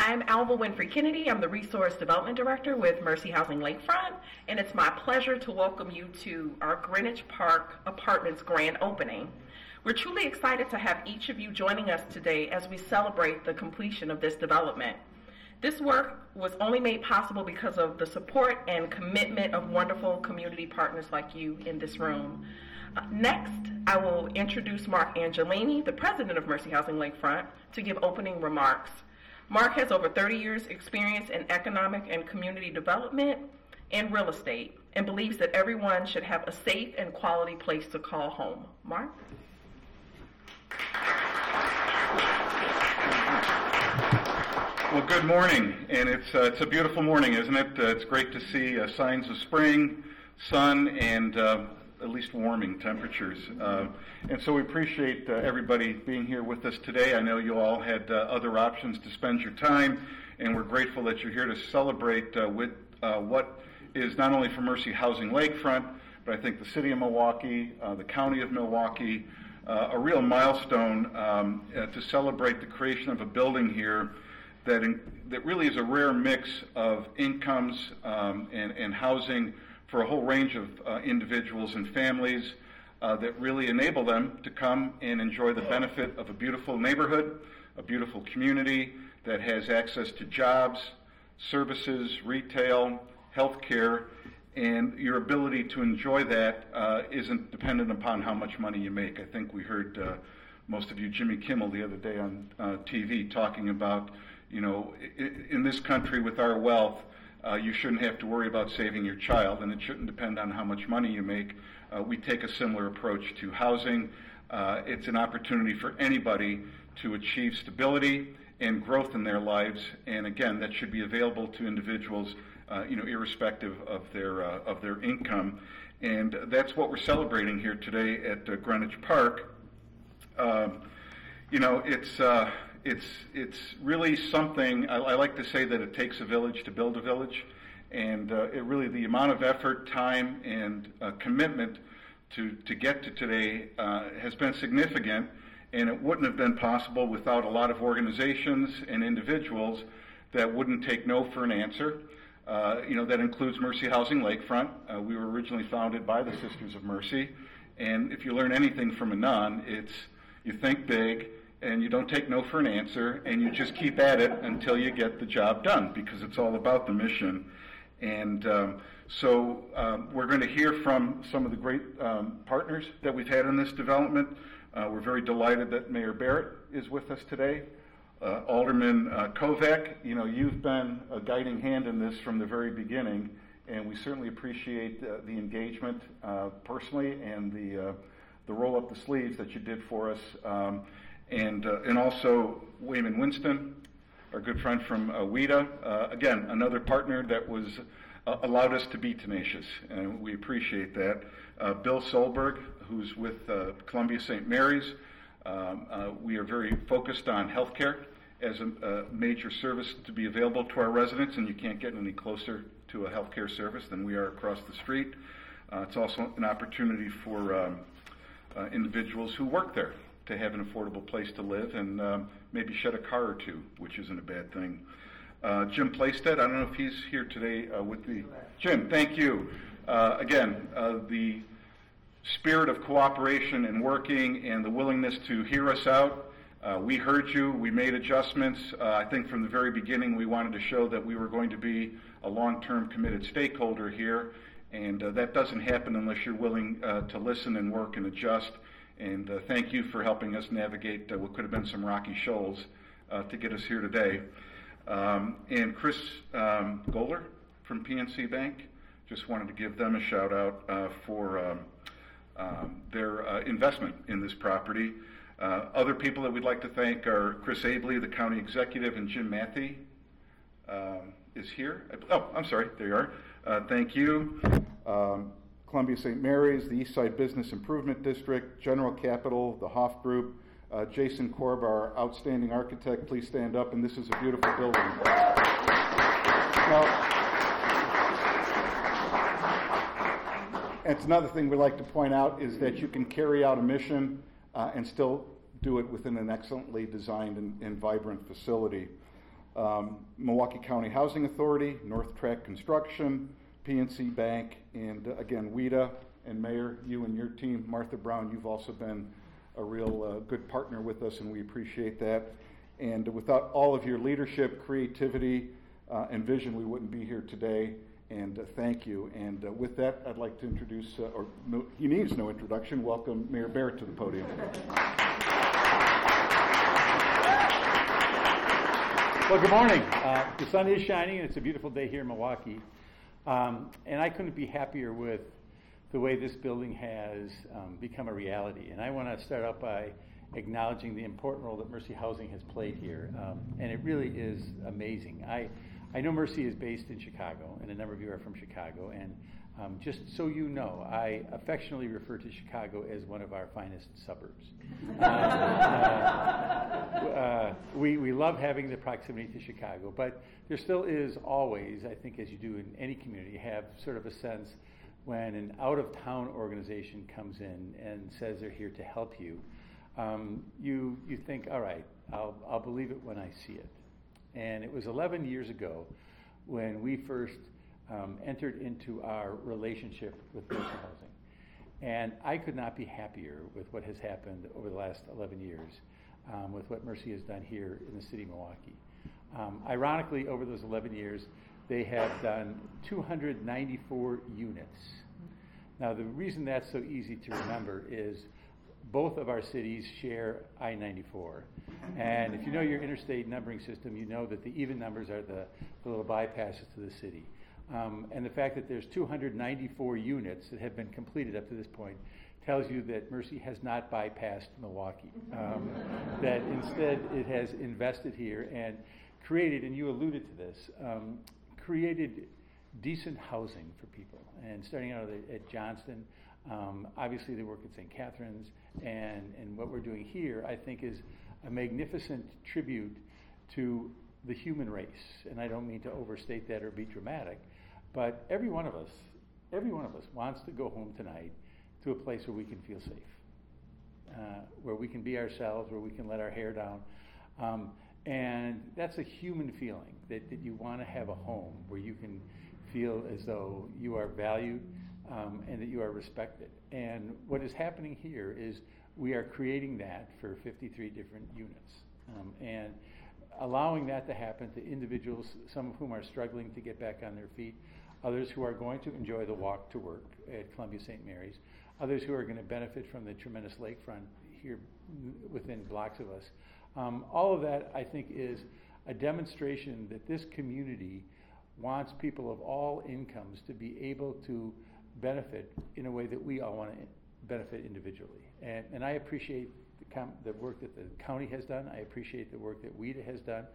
I'm Alva Winfrey Kennedy. I'm the Resource Development Director with Mercy Housing Lakefront, and it's my pleasure to welcome you to our Greenwich Park Apartments grand opening. We're truly excited to have each of you joining us today as we celebrate the completion of this development. This work was only made possible because of the support and commitment of wonderful community partners like you in this room. Uh, next, I will introduce Mark Angelini, the president of Mercy Housing Lakefront, to give opening remarks. Mark has over 30 years experience in economic and community development and real estate and believes that everyone should have a safe and quality place to call home. Mark? Well, good morning, and it's uh, it's a beautiful morning, isn't it? Uh, it's great to see uh, signs of spring, sun, and uh, at least warming temperatures. Uh, and so we appreciate uh, everybody being here with us today. I know you all had other options to spend your time, and we're grateful that you're here to celebrate with what is not only for Mercy Housing Lakefront, but I think the city of Milwaukee, the county of Milwaukee, a real milestone um, to celebrate the creation of a building here that, in, that really is a rare mix of incomes um, and, and, housing for a whole range of uh, individuals and families uh, that really enable them to come and enjoy the benefit of a beautiful neighborhood, a beautiful community that has access to jobs, services, retail, health care, and your ability to enjoy that uh, not dependent upon how much money you make. I think we heard uh, most of you Jimmy Kimmel the other day on uh, TV talking about you know, in this country with our wealth, uh, you shouldn't have to worry about saving your child, and it shouldn't depend on how much money you make. Uh, we take a similar approach to housing. Uh, it's an opportunity for anybody to achieve stability and growth in their lives, and again, that should be available to individuals, uh, you know, irrespective of their uh, of their income. And that's what we're celebrating here today at uh, Greenwich Park. Um, you know, it's it's it's really something. I, I, like to say that it takes a village to build a village, and uh, it really the amount of effort, time, and uh, commitment to to get to today uh, has been significant, and it wouldn't have been possible without a lot of organizations and individuals that wouldn't take no for an answer. Uh, you know that includes Mercy Housing Lakefront. Uh, we were originally founded by the Sisters of Mercy, and if you learn anything from a nun, it's you think big and you don't take no for an answer, and you just keep at it until you get the job done because it's all about the mission. And um, so um, we're going to hear from some of the great um, partners that we've had in this development. Uh, we're very delighted that Mayor Barrett is with us today. Uh, Alderman uh, Kovac, you know, you've been a guiding hand in this from the very beginning, and we certainly appreciate uh, the engagement uh, personally and the uh, the roll up the sleeves that you did for us. And, uh, and also Wyman Winston, our good friend from uh, WHEDA. Uh, again, another partner that was uh, allowed us to be tenacious, and we appreciate that. Uh, Bill Solberg, who's with uh, Columbia St. Mary's. Um, we are very focused on healthcare as a, a, major service to be available to our residents, and you can't get any closer to a healthcare service than we are across the street. it's also an opportunity for um, individuals who work there to have an affordable place to live and um, maybe shed a car or two, which isn't a bad thing. Uh, Jim Plaisted, I don't know if he's here today uh, with the. Jim, thank you. Uh, again, uh, the spirit of cooperation and working and the willingness to hear us out. Uh, we heard you. We made adjustments. Uh, I think from the very beginning we wanted to show that we were going to be a long-term committed stakeholder here, and that doesn't happen unless you're willing to listen and work and adjust. And uh, thank you for helping us navigate uh, what could have been some rocky shoals uh, to get us here today. Um, and Chris um, Goller from PNC Bank, just wanted to give them a shout out uh, for um, um their uh, investment in this property. Uh, other people that we'd like to thank are Chris Abele, the county executive, and Jim Mathy um, is here. Oh, I'm sorry, there you are. thank you. Um, Columbia St. Mary's, the Eastside Business Improvement District, General Capital, the Hoff Group. Uh, Jason Korb, our outstanding architect, please stand up, and this is a beautiful building. Now, it's another thing we like to point out is that you can carry out a mission uh, and still do it within an excellently designed and, and vibrant facility. um, Milwaukee County Housing Authority, North Track Construction, PNC Bank, and uh, again, WHEDA and Mayor, you and your team, Martha Brown, you've also been a real uh, good partner with us, and we appreciate that. And without all of your leadership, creativity, uh, and vision, we wouldn't be here today. And uh, thank you. And uh, with that, I'd like to introduce, uh, or no, he needs no introduction, welcome Mayor Barrett to the podium. Well, good morning. The sun is shining, and it's a beautiful day here in Milwaukee. Um, and I couldn't be happier with the way this building has um, become a reality. And I want to start out by acknowledging the important role that Mercy Housing has played here. Um, and it really is amazing. I, I know Mercy is based in Chicago, and a number of you are from Chicago. And um, just so you know, I affectionately refer to Chicago as one of our finest suburbs. Uh, uh, we, we love having the proximity to Chicago, but there still is always, I think, as you do in any community, have sort of a sense when an out of town organization comes in and says they're here to help you, um, you, you think, all right, I'll, I'll believe it when I see it. And it was 11 years ago when we first um, entered into our relationship with Mercy Housing. And I could not be happier with what has happened over the last 11 years, um, with what Mercy has done here in the city of Milwaukee. Um, ironically, over those 11 years, they have done 294 units. Now, the reason that's so easy to remember is both of our cities share I 94. And if you know your interstate numbering system, you know that the even numbers are the, the little bypasses to the city. Um, and the fact that there's 294 units that have been completed up to this point tells you that Mercy has not bypassed Milwaukee. Um, that instead it has invested here and created, and you alluded to this, um, created decent housing for people. And starting out at, at Johnston, um, obviously the work at St. Catherine's, and, and what we're doing here, I think, is a magnificent tribute to the human race. And I don't mean to overstate that or be dramatic, but every one of us, every one of us wants to go home tonight to a place where we can feel safe, uh, where we can be ourselves, where we can let our hair down. Um, and that's a human feeling that, that you want to have a home where you can feel as though you are valued um, and that you are respected. And what is happening here is we are creating that for 53 different units. Um, and allowing that to happen to individuals, some of whom are struggling to get back on their feet, others who are going to enjoy the walk to work at Columbia St. Mary's, others who are going to benefit from the tremendous lakefront here within blocks of us. Um, all of that, I think, is a demonstration that this community wants people of all incomes to be able to benefit in a way that we all want to benefit individually. And, and I appreciate the, com- the work that the county has done. I appreciate the work that WHEDA has done.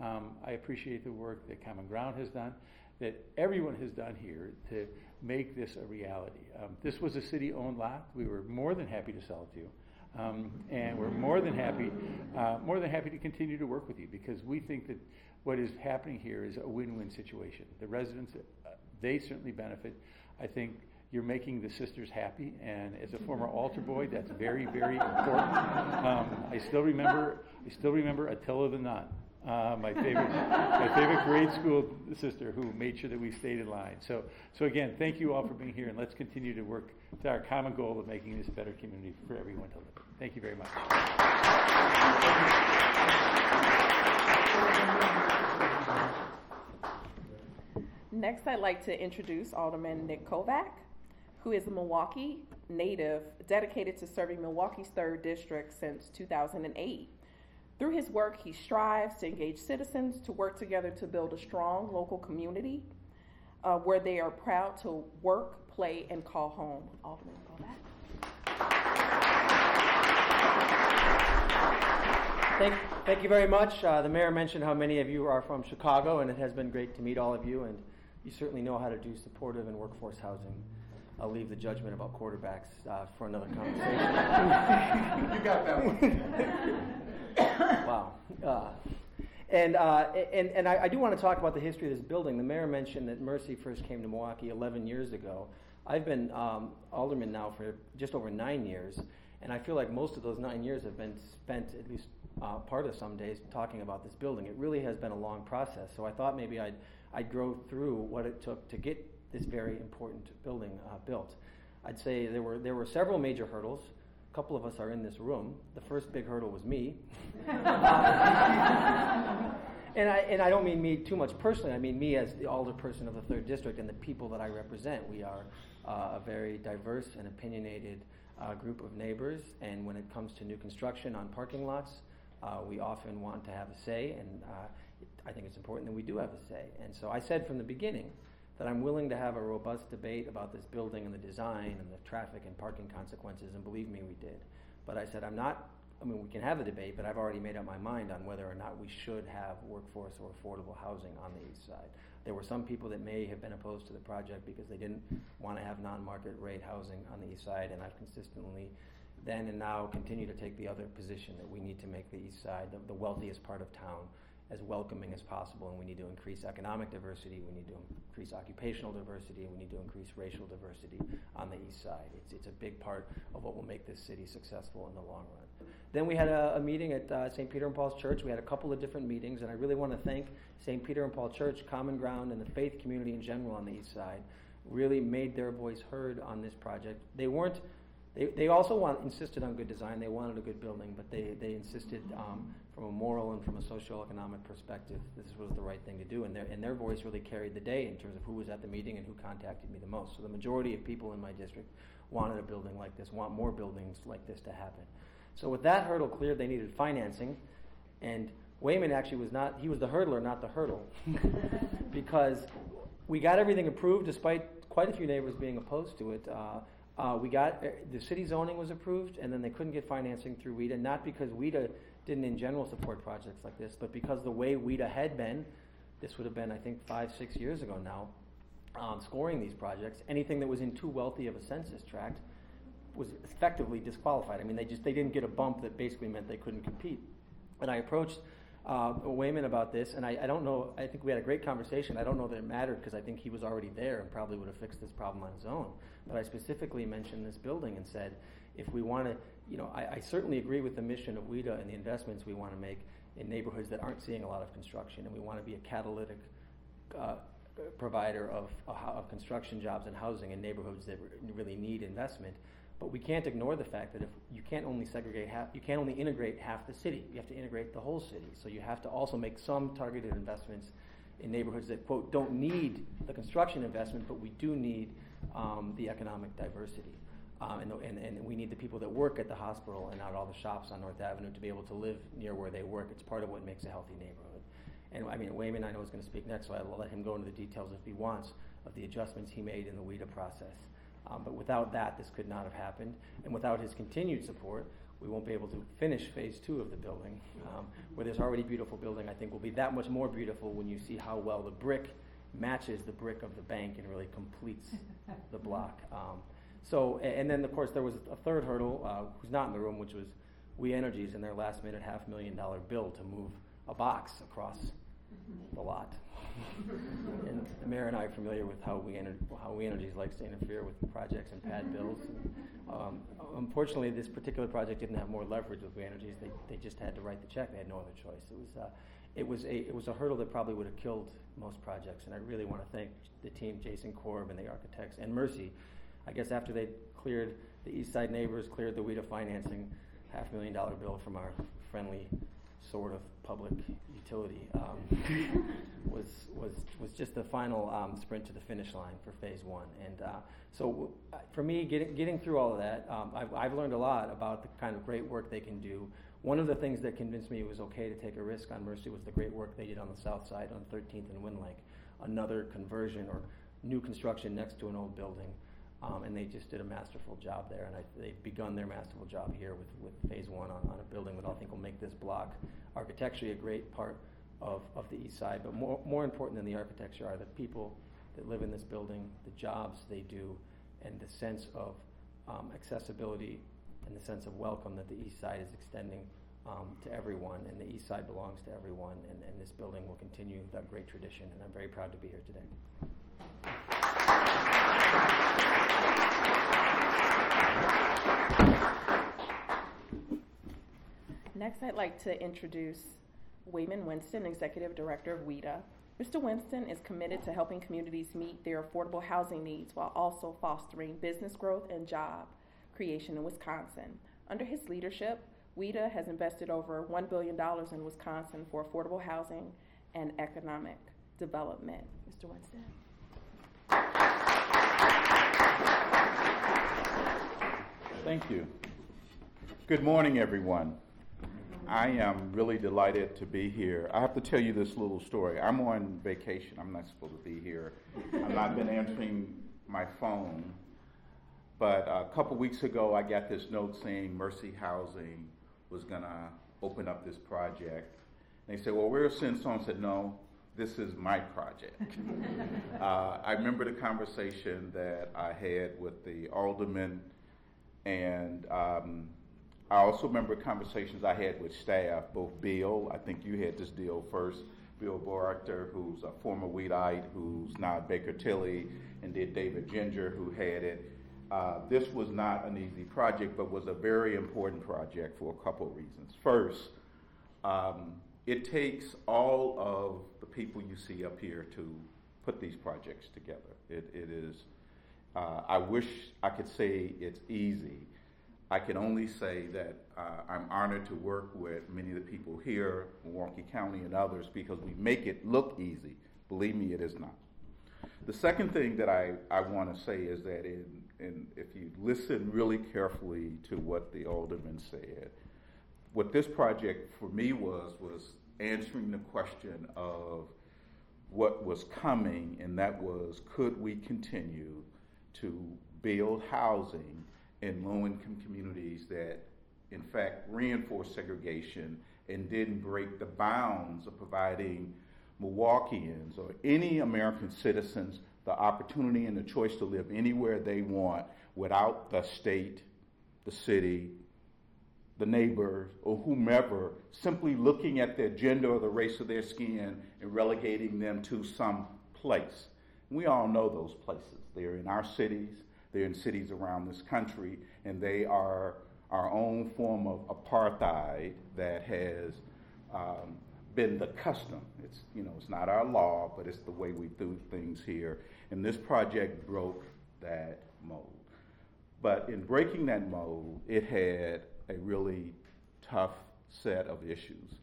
Um, I appreciate the work that Common Ground has done, that everyone has done here to make this a reality. Um, this was a city owned lot. We were more than happy to sell it to you. Um, and we're more than happy, uh, more than happy to continue to work with you because we think that what is happening here is a win-win situation. The residents, uh, they certainly benefit. I think you're making the sisters happy, and as a former altar boy, that's very, very important. Um, I still remember, I still remember Attila the nun. Uh, my favorite, my favorite grade school sister who made sure that we stayed in line. So, so again, thank you all for being here, and let's continue to work to our common goal of making this a better community for everyone to live in. Thank you very much. Next, I'd like to introduce Alderman Nick Kovac, who is a Milwaukee native dedicated to serving Milwaukee's 3rd District since 2008. Through his work, he strives to engage citizens to work together to build a strong local community uh, where they are proud to work, play, and call home. Alderman Thank, thank you very much. Uh, the mayor mentioned how many of you are from Chicago, and it has been great to meet all of you, and you certainly know how to do supportive and workforce housing. I'll leave the judgment about quarterbacks uh, for another conversation. you got that one. wow. Uh, and, uh, and, and I, I, do want to talk about the history of this building. The mayor mentioned that Mercy first came to Milwaukee 11 years ago. I've been um, alderman now for just over nine years, and I feel like most of those nine years have been spent, at least uh, part of some days talking about this building. It really has been a long process. So I thought maybe I'd, I'd go through what it took to get this very important building uh, built. I'd say there were, there were several major hurdles. A couple of us are in this room. The first big hurdle was me. and I, and I don't mean me too much personally. I mean me as the alderperson of the third district and the people that I represent. We are uh, a very diverse and opinionated uh, group of neighbors. And when it comes to new construction on parking lots, uh, we often want to have a say. And uh, I think it's important that we do have a say. And so I said from the beginning that I'm willing to have a robust debate about this building and the design and the traffic and parking consequences. And believe me, we did. But I said I'm not I mean, we can have a debate, but I've already made up my mind on whether or not we should have workforce or affordable housing on the east side. There were some people that may have been opposed to the project because they didn't want to have non-market rate housing on the east side, and I've consistently then and now continue to take the other position that we need to make the east side, the, the wealthiest part of town, as welcoming as possible, and we need to increase economic diversity, we need to increase occupational diversity, and we need to increase racial diversity on the east side. It's, it's a big part of what will make this city successful in the long run. Then we had a, a meeting at uh, St. Peter and Paul's Church. We had a couple of different meetings, and I really want to thank St. Peter and Paul Church, Common Ground, and the faith community in general on the east side. Really made their voice heard on this project. They weren't they, they also want, insisted on good design. They wanted a good building, but they, they insisted um, from a moral and from a socioeconomic perspective, this was the right thing to do. And their, and their voice really carried the day in terms of who was at the meeting and who contacted me the most. So the majority of people in my district wanted a building like this, want more buildings like this to happen. So with that hurdle cleared, they needed financing. And Wyman actually was not, he was the hurdler, not the hurdle. because we got everything approved despite quite a few neighbors being opposed to it. Uh, uh, we got uh, the city zoning was approved, and then they couldn't get financing through WHEDA, not because WHEDA didn't in general support projects like this, but because the way WHEDA had been, this would have been I think five six years ago now, um, scoring these projects. Anything that was in too wealthy of a census tract was effectively disqualified. I mean, they just they didn't get a bump that basically meant they couldn't compete. And I approached uh, Wyman about this, and I, I, don't know. I think we had a great conversation. I don't know that it mattered because I think he was already there and probably would have fixed this problem on his own. But I specifically mentioned this building and said, if we want to, you know, I, I, certainly agree with the mission of WHEDA and the investments we want to make in neighborhoods that aren't seeing a lot of construction, and we want to be a catalytic uh, provider of, of construction jobs and housing in neighborhoods that really need investment. But we can't ignore the fact that if you can't only segregate half, you can't only integrate half the city. You have to integrate the whole city. So you have to also make some targeted investments in neighborhoods that quote don't need the construction investment, but we do need um, the economic diversity. Um, and, and, and, we need the people that work at the hospital and not all the shops on North Avenue to be able to live near where they work. It's part of what makes a healthy neighborhood. And I mean, Wyman, I know is going to speak next, so I'll let him go into the details if he wants of the adjustments he made in the WHEDA process. Um, but without that, this could not have happened. And without his continued support, we won't be able to finish phase two of the building, um, where there's already beautiful building. I think will be that much more beautiful when you see how well the brick matches the brick of the bank and really completes the block. Um, so, and then of course there was a third hurdle, uh, who's not in the room, which was We Energies and their last minute half million dollar bill to move a box across the lot and the mayor and I are familiar with how we how We Energies likes to interfere with projects and pad bills. Um, unfortunately, this particular project didn't have more leverage with We Energies. They, they just had to write the check. They had no other choice. It was uh, it was a it was a hurdle that probably would have killed most projects. And I really want to thank the team, Jason Korb and the architects, and Mercy. I guess after they cleared the East Side neighbors, cleared the WHEDA financing, half million dollar bill from our friendly sort of public utility um, was was was just the final um, sprint to the finish line for phase one. And uh, so uh, for me, getting getting through all of that, um, I've, I've learned a lot about the kind of great work they can do. One of the things that convinced me it was okay to take a risk on Mercy was the great work they did on the south side on 13th and Windlake, another conversion or new construction next to an old building. Um, and they just did a masterful job there, and I, they've begun their masterful job here with, with phase one on, on a building that I think will make this block architecturally a great part of, of the east side. But more, more important than the architecture are the people that live in this building, the jobs they do, and the sense of um, accessibility and the sense of welcome that the east side is extending um, to everyone. And the east side belongs to everyone, and, and this building will continue that great tradition. And I'm very proud to be here today. Next, I'd like to introduce Wyman Winston, Executive Director of WHEDA. Mr. Winston is committed to helping communities meet their affordable housing needs while also fostering business growth and job creation in Wisconsin. Under his leadership, WHEDA has invested over $1 billion in Wisconsin for affordable housing and economic development. Mr. Winston. Thank you. Good morning, everyone. I am really delighted to be here. I have to tell you this little story. I'm on vacation. I'm not supposed to be here. I've not been answering my phone. But a couple weeks ago, I got this note saying Mercy Housing was going to open up this project. And they said, Well, we're since on. said, No, this is my project. uh, I remember the conversation that I had with the alderman, and um, I also remember conversations I had with staff, both Bill, I think you had this deal first, Bill Borachter, who's a former Wheatite, who's now Baker Tilly, and did David Ginger, who had it. Uh, this was not an easy project, but was a very important project for a couple of reasons. First, um, it takes all of the people you see up here to put these projects together. It, it is, uh, I wish I could say it's easy. I can only say that uh, I'm honored to work with many of the people here, Milwaukee County and others, because we make it look easy. Believe me, it is not. The second thing that I, I want to say is that in, in, if you listen really carefully to what the alderman said, what this project for me was was answering the question of what was coming, and that was could we continue to build housing in low income communities that, in fact, reinforced segregation and didn't break the bounds of providing Milwaukeeans or any American citizens the opportunity and the choice to live anywhere they want without the state, the city, the neighbors, or whomever simply looking at their gender or the race of their skin and relegating them to some place. We all know those places. They're in our cities, they're in cities around this country, and they are our own form of apartheid that has um, been the custom. It's you know it's not our law, but it's the way we do things here. And this project broke that mold. But in breaking that mold, it had a really tough set of issues.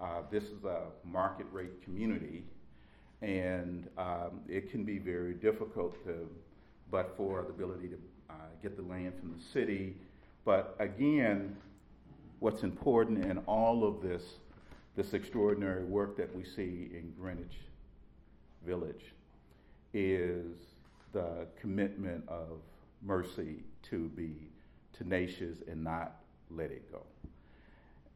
Uh, this is a market rate community, and um, it can be very difficult to but for the ability to uh, get the land from the city. But again, what's important in all of this, this extraordinary work that we see in Greenwich Village, is the commitment of mercy to be tenacious and not let it go.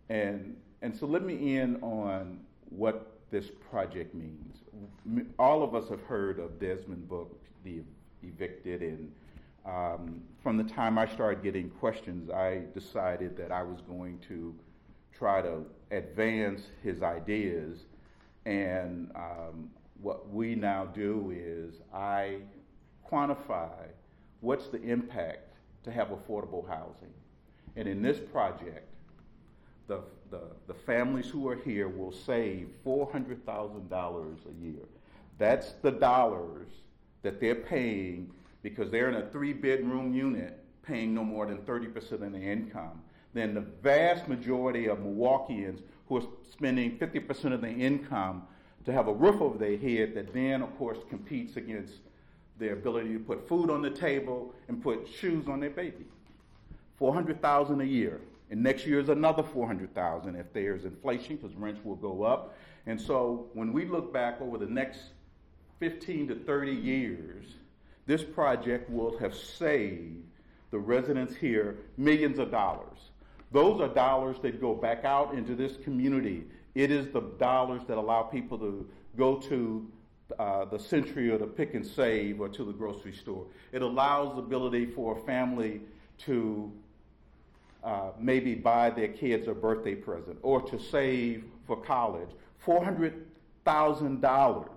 And, and so let me end on what this project means. All of us have heard of Desmond Book, the evicted. And um, from the time I started getting questions, I decided that I was going to try to advance his ideas. And um, what we now do is I quantify what's the impact to have affordable housing. And in this project, the, the, the families who are here will save $400,000 a year. That's the dollars that they're paying because they're in a three bedroom unit paying no more than 30% of their income, then the vast majority of Milwaukeeans who are spending 50% of their income to have a roof over their head that then, of course, competes against their ability to put food on the table and put shoes on their baby. 400,000 a year. And next year is another 400,000 if there's inflation because rents will go up. And so when we look back over the next 15 to 30 years, this project will have saved the residents here millions of dollars. Those are dollars that go back out into this community. It is the dollars that allow people to go to uh, the Sentry or the Pick and Save or to the grocery store. It allows the ability for a family to uh, maybe buy their kids a birthday present or to save for college. $400,000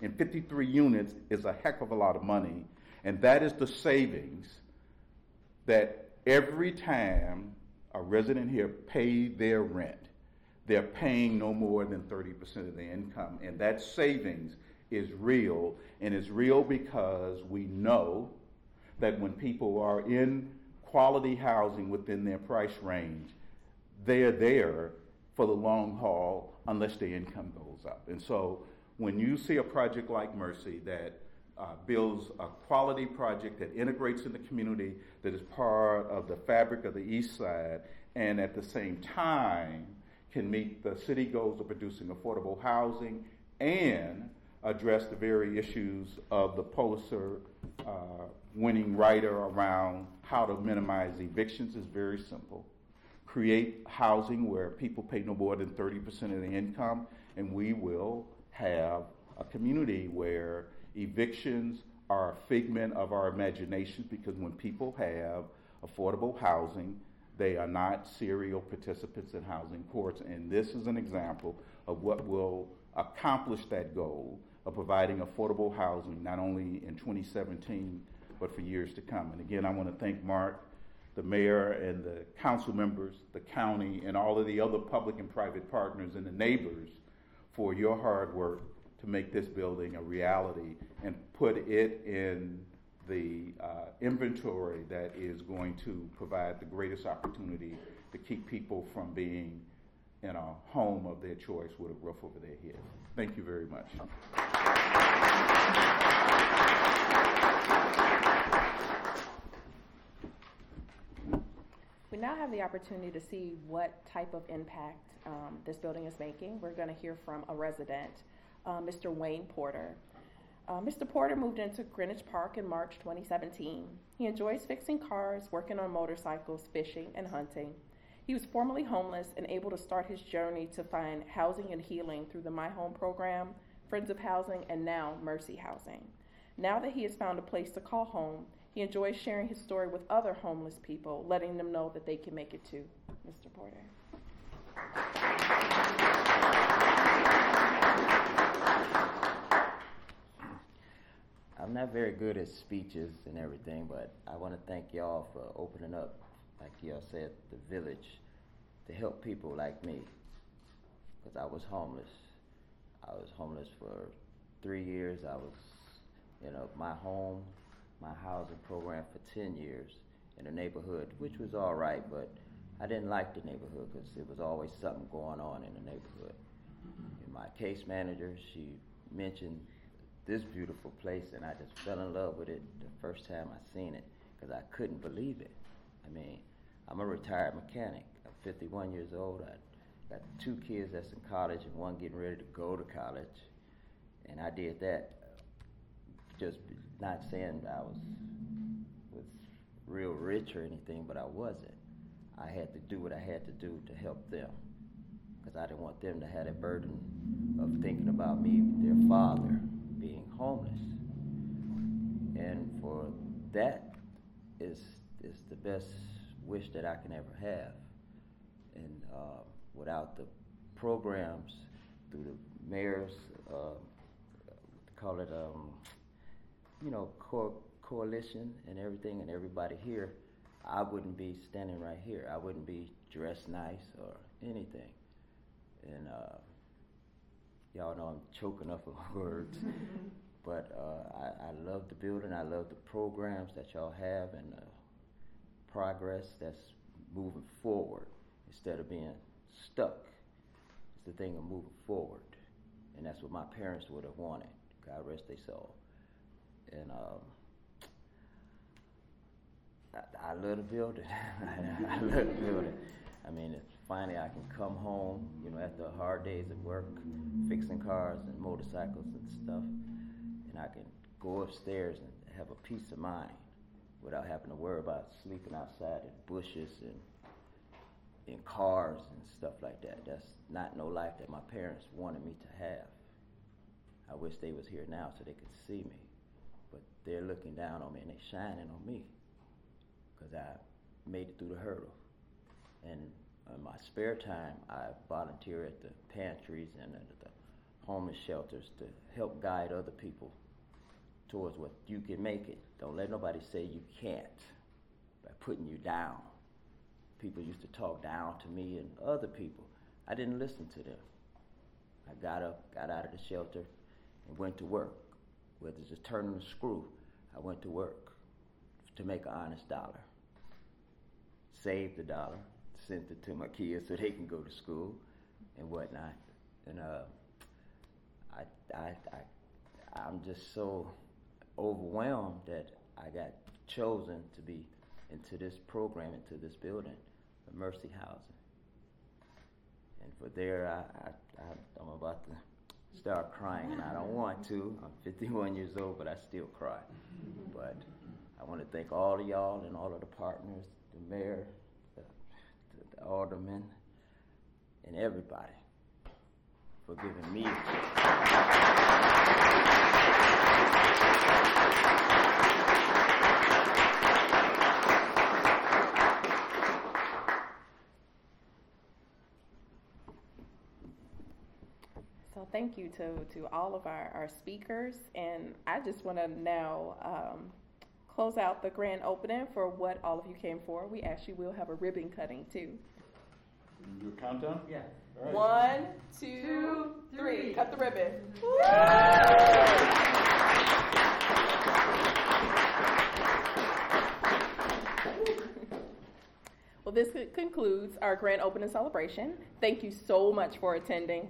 in 53 units is a heck of a lot of money. And that is the savings that every time a resident here pay their rent, they're paying no more than 30% of their income. And that savings is real, and it's real because we know that when people are in quality housing within their price range, they're there for the long haul unless their income goes up. And so when you see a project like Mercy that uh, builds a quality project that integrates in the community, that is part of the fabric of the East Side, and at the same time can meet the city goals of producing affordable housing and address the very issues of the Pulitzer uh, winning writer around how to minimize evictions is very simple. Create housing where people pay no more than 30% of their income, and we will have a community where evictions are a figment of our imaginations because when people have affordable housing, they are not serial participants in housing courts. And this is an example of what will accomplish that goal of providing affordable housing not only in 2017 but for years to come. And again, I want to thank Mark, the mayor, and the council members, the county, and all of the other public and private partners and the neighbors for your hard work to make this building a reality and put it in the uh, inventory that is going to provide the greatest opportunity to keep people from being in a home of their choice with a roof over their head. Thank you very much. Have the opportunity to see what type of impact um, this building is making. We're going to hear from a resident, uh, Mr. Wayne Porter. Uh, Mr. Porter moved into Greenwich Park in March 2017. He enjoys fixing cars, working on motorcycles, fishing, and hunting. He was formerly homeless and able to start his journey to find housing and healing through the My Home program, Friends of Housing, and now Mercy Housing. Now that he has found a place to call home, he enjoys sharing his story with other homeless people, letting them know that they can make it too. Mr. Porter. I'm not very good at speeches and everything, but I want to thank y'all for opening up, like y'all said, the village to help people like me. Because I was homeless. I was homeless for three years. I was you know, my home, my housing program for 10 years in the neighborhood, which was all right, but I didn't like the neighborhood because there was always something going on in the neighborhood. And my case manager, she mentioned this beautiful place, and I just fell in love with it the first time I seen it because I couldn't believe it. I mean, I'm a retired mechanic. I'm 51 years old. I got two kids that's in college and one getting ready to go to college, and I did that. Just not saying I was was real rich or anything, but I wasn't. I had to do what I had to do to help them because I didn't want them to have that burden of thinking about me, their father being homeless. And for that is is the best wish that I can ever have. And uh, without the programs through the mayor's, uh, call it, um, you know, co- coalition and everything, and everybody here, I wouldn't be standing right here. I wouldn't be dressed nice or anything. And uh, y'all know I'm choking up on words. but uh, I, I love the building. I love the programs that y'all have and the progress that's moving forward instead of being stuck. It's the thing of moving forward. And that's what my parents would have wanted. God rest their soul. And um, I, I love the building. I love the building. I mean, finally I can come home, you know, after hard days at work, fixing cars and motorcycles and stuff, and I can go upstairs and have a peace of mind without having to worry about sleeping outside in bushes and in cars and stuff like that. That's not no life that my parents wanted me to have. I wish they was here now so they could see me, they're looking down on me and they're shining on me because I made it through the hurdle. And in my spare time, I volunteer at the pantries and at the homeless shelters to help guide other people towards what you can make it. Don't let nobody say you can't by putting you down. People used to talk down to me and other people. I didn't listen to them. I got up, got out of the shelter, and went to work. Whether it's just turning a screw, I went to work to make an honest dollar. Saved the dollar, sent it to my kids so they can go to school and whatnot. And uh, I, I, I, I'm just so overwhelmed that I got chosen to be into this program, into this building, the Mercy Housing. And for there, I, I, I, I'm about to start crying, and I don't want to. I'm 51 years old, but I still cry. But I want to thank all of y'all and all of the partners, the mayor, the, the aldermen, and everybody for giving me. Thank you to, to all of our, our speakers. And I just want to now um, close out the grand opening for what all of you came for. We actually will have a ribbon cutting too. Do a countdown? Yeah. All right. One, two, three. Cut the ribbon. Well, this concludes our grand opening celebration. Thank you so much for attending.